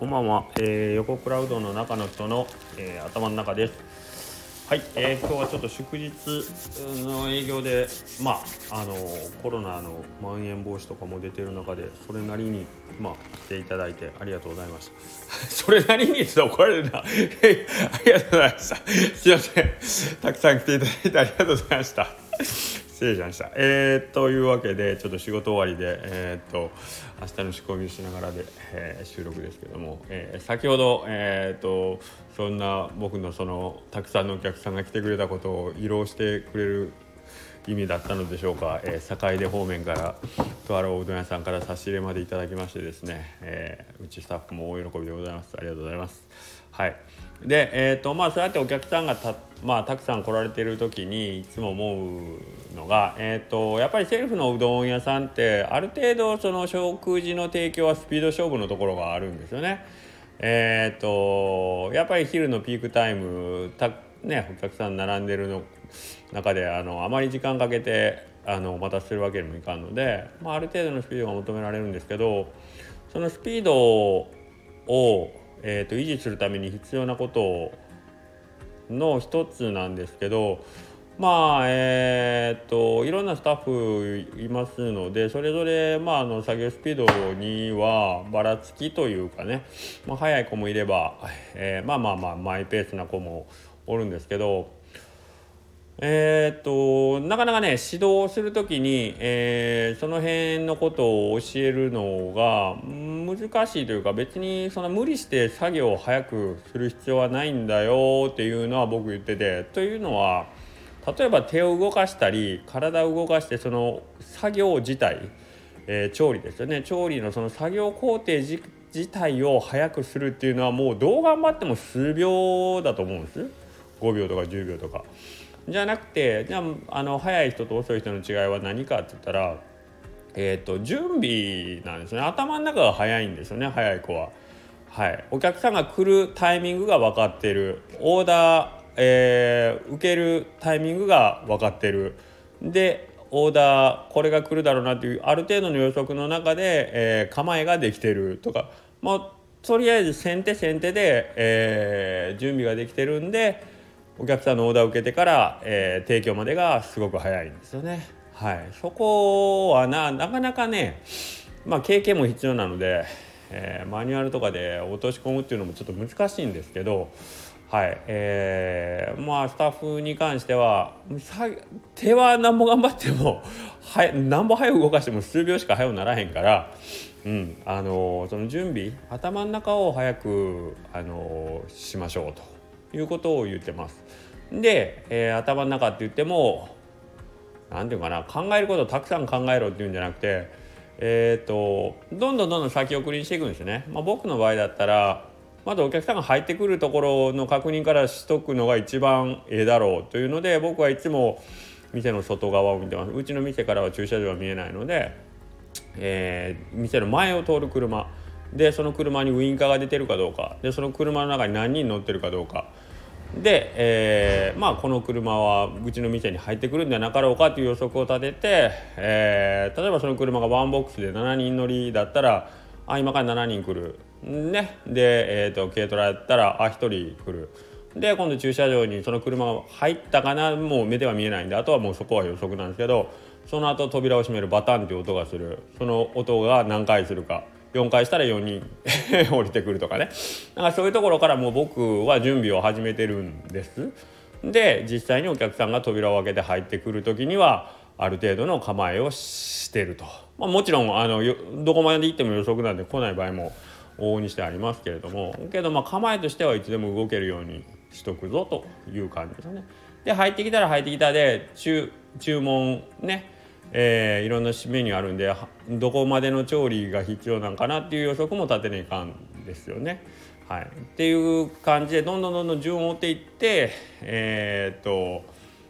こんばんは、えー、横クラウドの中の人の、えー、頭の中です。はい、えー、今日はちょっと祝日の営業でまああのコロナのまん延防止とかも出てる中でそれなりにまあ来ていただいてありがとうございました。それなりにって怒られるな。ありがとうございました。すいません。たくさん来ていただいてありがとうございました。失礼しました。えー、というわけでちょっと仕事終わりで、えー、っと明日の仕込みをしながらで、えー、収録ですけども、えー、先ほど、え、っとそんな僕のそのたくさんのお客さんが来てくれたことを慰労してくれる意味だったのでしょうか、えー、坂出方面からとあるおうどん屋さんから差し入れまでいただきましてですね、えー、うちスタッフも大喜びでございます。ありがとうございます。はい。でえっ、とまあそうやってお客さんがた,、まあ、たくさん来られてる時にいつも思うのが、えーと、やっぱりセルフのうどん屋さんってある程度その食事の提供はスピード勝負のところがあるんですよね。えーと、やっぱり昼のピークタイムた、ね、お客さん並んでるの中であのあまり時間かけてあのお待たせするわけにもいかんので、まあ、ある程度のスピードが求められるんですけどそのスピードを、えーと維持するために必要なことをの一つなんですけどまあえー、っといろんなスタッフいますのでそれぞれ、まあ、あの作業スピードにはばらつきというかね、まあ、速い子もいれば、えー、まあまあまあマイペースな子もおるんですけどえー、っとなかなかね指導する時に、えー、その辺のことを教えるのが難しいというか別にそんな無理して作業を早くする必要はないんだよっていうのは僕言っててというのは例えば手を動かしたり体を動かしてその作業自体、えー、調理ですよね調理のその作業工程自体を早くするっていうのはもうどう頑張っても数秒だと思うんです5秒とか10秒とか。じゃなくてじゃああの早い人と遅い人の違いは何かって言ったら、えーと、準備なんですね。頭の中が早いんですよね早い子は。はい、お客さんが来るタイミングが分かってる。オーダーえー、受けるタイミングが分かってる。でオーダーこれが来るだろうなっていうある程度の予測の中で、えー、構えができてるとか。もうとりあえず先手先手で、えー、準備ができてるんでお客さんのオーダーを受けてから、えー、提供までがすごく早いんですよね。はい、そこはななかなかね、まあ、経験も必要なので、えー、マニュアルとかで落とし込むっていうのもちょっと難しいんですけどはい。えー、まあスタッフに関しては手はなんぼ頑張っても はなんぼ早く動かしても数秒しか早くならへんから、うんあのその準備頭の中を早く、あのしましょうと。いうことを言ってます。で、えー、頭の中って言っても何て言うかな考えることをたくさん考えろっていうんじゃなくてえーと、とどんどんどんどん先送りにしていくんですね。まあ、僕の場合だったらまずお客さんが入ってくるところの確認からしとくのが一番ええだろうというので僕はいつも店の外側を見てますうちの店からは駐車場は見えないので、えー、店の前を通る車でその車にウインカーが出てるかどうかでその車の中に何人乗ってるかどうかで、えー、まあこの車はうちの店に入ってくるんじゃなかろうかという予測を立てて、えー、例えばその車がワンボックスで7人乗りだったらあ今から7人来る。ね。で、えーと、軽トラやったらあ1人来る。で今度駐車場にその車が入ったかなもう目では見えないんであとはもうそこは予測なんですけどその後扉を閉めるバタンっていう音がする。その音が何回するか。4回したら4人。降りてくるとかね。だかそういうところからもう僕は準備を始めてるんです。で実際にお客さんが扉を開けて入ってくる時にはある程度の構えをしてると、まあ、もちろんあのどこまで行っても予測なんで来ない場合も往々にしてありますけれども。けどまあ構えとしてはいつでも動けるようにしとくぞという感じですね。で入ってきたら入ってきたで注文ね。えー、いろんなメニューあるんでどこまでの調理が必要なんかなっていう予測も立てないかんですよね。はい、っていう感じでどんどんどんどん順を追っていって、えー、っと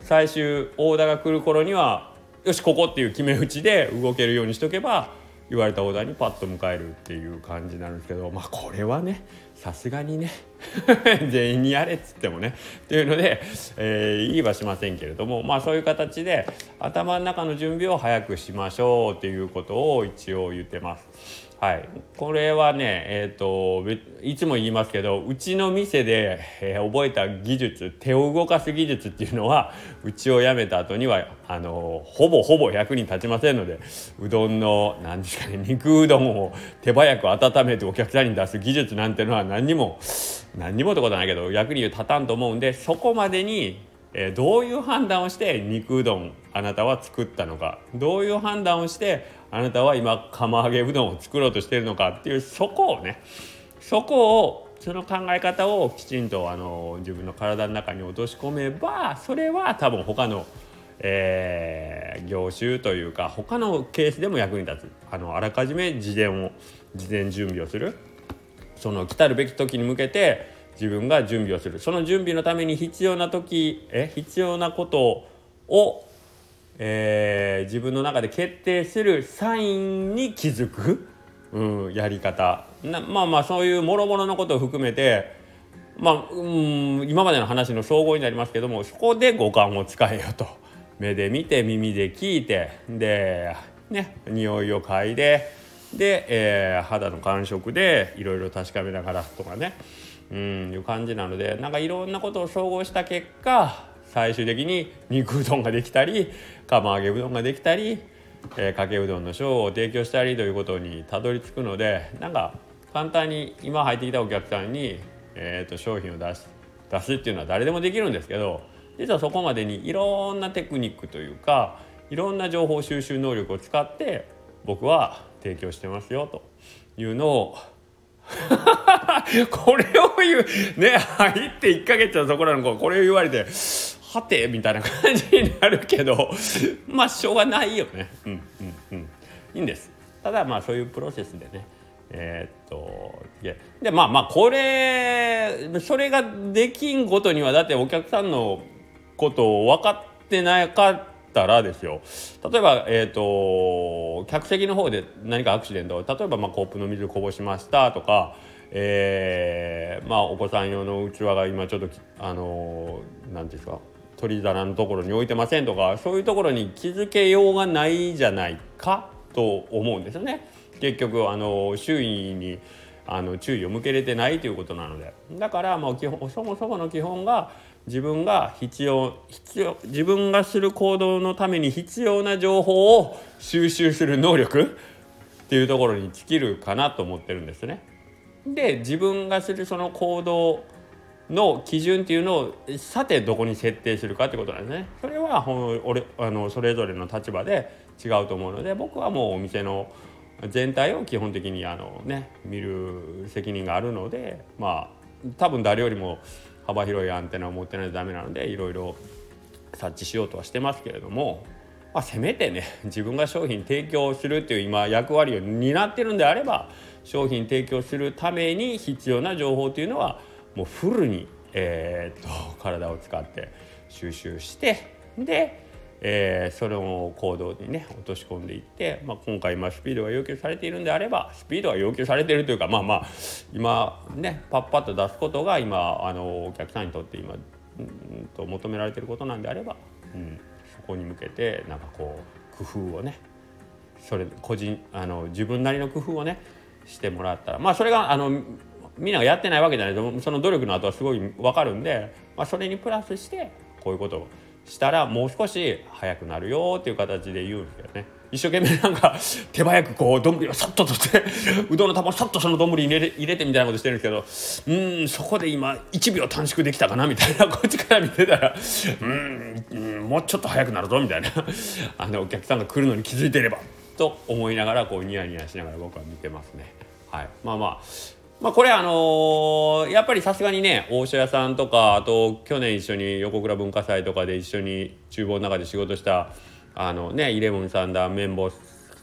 最終オーダーが来る頃にはよしここっていう決め打ちで動けるようにしとけば言われたオーダーにパッと迎えるっていう感じなんですけどまあこれはねさすがにね 全員にやれっつってもねっていうので、えー、言いはしませんけれどもまあそういう形で頭の中の準備を早くしましょうっていうことを一応言ってます。はい、これはね、えーと、いつも言いますけどうちの店で、えー、覚えた技術手を動かす技術っていうのはうちを辞めた後にはあのほぼほぼ役に立ちませんのでうどんの何ですかね肉うどんを手早く温めてお客さんに出す技術なんてのは何にも何にもってことはないけど役に立たんと思うんでそこまでにえ、どういう判断をして肉うどんあなたは作ったのか。どういう判断をしてあなたは今釜揚げうどんを作ろうとしているのかっていうそこをねそこをその考え方をきちんとあの自分の体の中に落とし込めばそれは多分他の、えー、業種というか他のケースでも役に立つ。あのあらかじめ事前を事前準備をする。その来たるべき時に向けて自分が準備をする。その準備のために必要な時え必要なことを、えー、自分の中で決定するサインに気づく、うん、やり方。なまあまあそういうもろもろのことを含めてまあ、うん、今までの話の総合になりますけどもそこで五感を使えよと。目で見て耳で聞いてでね匂いを嗅いでで、えー、肌の感触でいろいろ確かめながらとかね。うんいう感じなのでなんかいろんなことを総合した結果最終的に肉うどんができたり釜揚げうどんができたり、えー、かけうどんのショーを提供したりということにたどり着くのでなんか簡単に今入ってきたお客さんに、えー、と商品を出す出すっていうのは誰でもできるんですけど実はそこまでにいろんなテクニックというかいろんな情報収集能力を使って僕は提供してますよというのを これを言うね入って1ヶ月のところの子これを言われてはて？みたいな感じになるけど まあしょうがないよね。うんうんうん。いいんです。ただまあそういうプロセスでね。えー、っとでまあまあこれそれができんことにはだってお客さんのことを分かってなかったらですよ。例えば、えーと、客席の方で何かアクシデント例えば、まあ、コップの水こぼしましたとか、えー、まあ、お子さん用のうちわが今ちょっとあの何ていうんですか取り皿のところに置いてませんとかそういうところに気づけようがないじゃないかと思うんですよね。結局あの周囲にあの注意を向けれてないということなのでだからもう基本そもそもの基本が自分が必要必要自分がする行動のために必要な情報を収集する能力っていうところに尽きるかなと思ってるんですね。で自分がするその行動の基準っていうのをさてどこに設定するかってことなんですね。それは俺あのそれぞれの立場で違うと思うので僕はもうお店の全体を基本的にあの、ね、見る責任があるのでまあ多分誰よりも幅広いアンテナを持ってないとダメなのでいろいろ察知しようとはしてますけれども、まあ、せめてね自分が商品提供するっていう今役割を担ってるんであれば商品提供するために必要な情報というのはもうフルに、えー、と体を使って収集してでえー、それを行動にね落とし込んでいって、まあ、今回今スピードが要求されているんであればスピードが要求されているというかまあまあ今ねパッパッと出すことが今あのお客さんにとって今、うんと求められていることなんであれば、うん、そこに向けてなんかこう工夫をねそれ個人あの自分なりの工夫をねしてもらったらまあそれがあのみんながやってないわけじゃない。とその努力の後はすごい分かるんで、まあ、それにプラスしてこういうことをしたらもう少し早くなるよっていう形で言うんですけどね。一生懸命なんか手早くこう丼をさっと取って うどんの玉をさっとその丼に入れ入れてみたいなことしてるんですけどうんそこで今1秒短縮できたかなみたいなこっちから見てたらうんもうちょっと早くなるぞみたいな。あのお客さんが来るのに気づいてれば。と思いながらこうニヤニヤしながら僕は見てますね。はい、まあまあ。まあ、これあのー、やっぱりさすがにね大塩屋さんとかあと去年一緒に横倉文化祭とかで一緒に厨房の中で仕事したあのねイレブンさんだ綿棒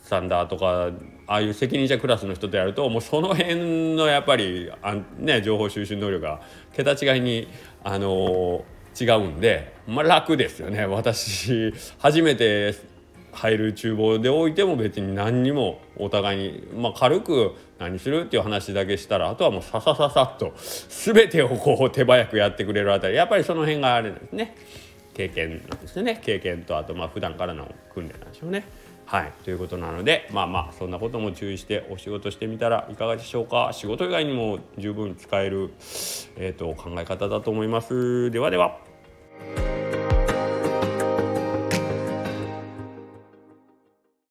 さんだとかああいう責任者クラスの人とやるともうその辺のやっぱりあ、ね、情報収集能力が桁違いにあのー、違うんで、まあ、楽ですよね。私初めて入る厨房でおいても別に何にもお互いに、まあ、軽く何するっていう話だけしたらあとはもうささささっと全てをこう手早くやってくれるあたり。やっぱりその辺があれですね経験なんですね。経験とあとまあ普段からの訓練なんでしょうね。はい。ということなのでまあまあそんなことも注意してお仕事してみたらいかがでしょうか。仕事以外にも十分使える、えーと考え方だと思います。ではでは。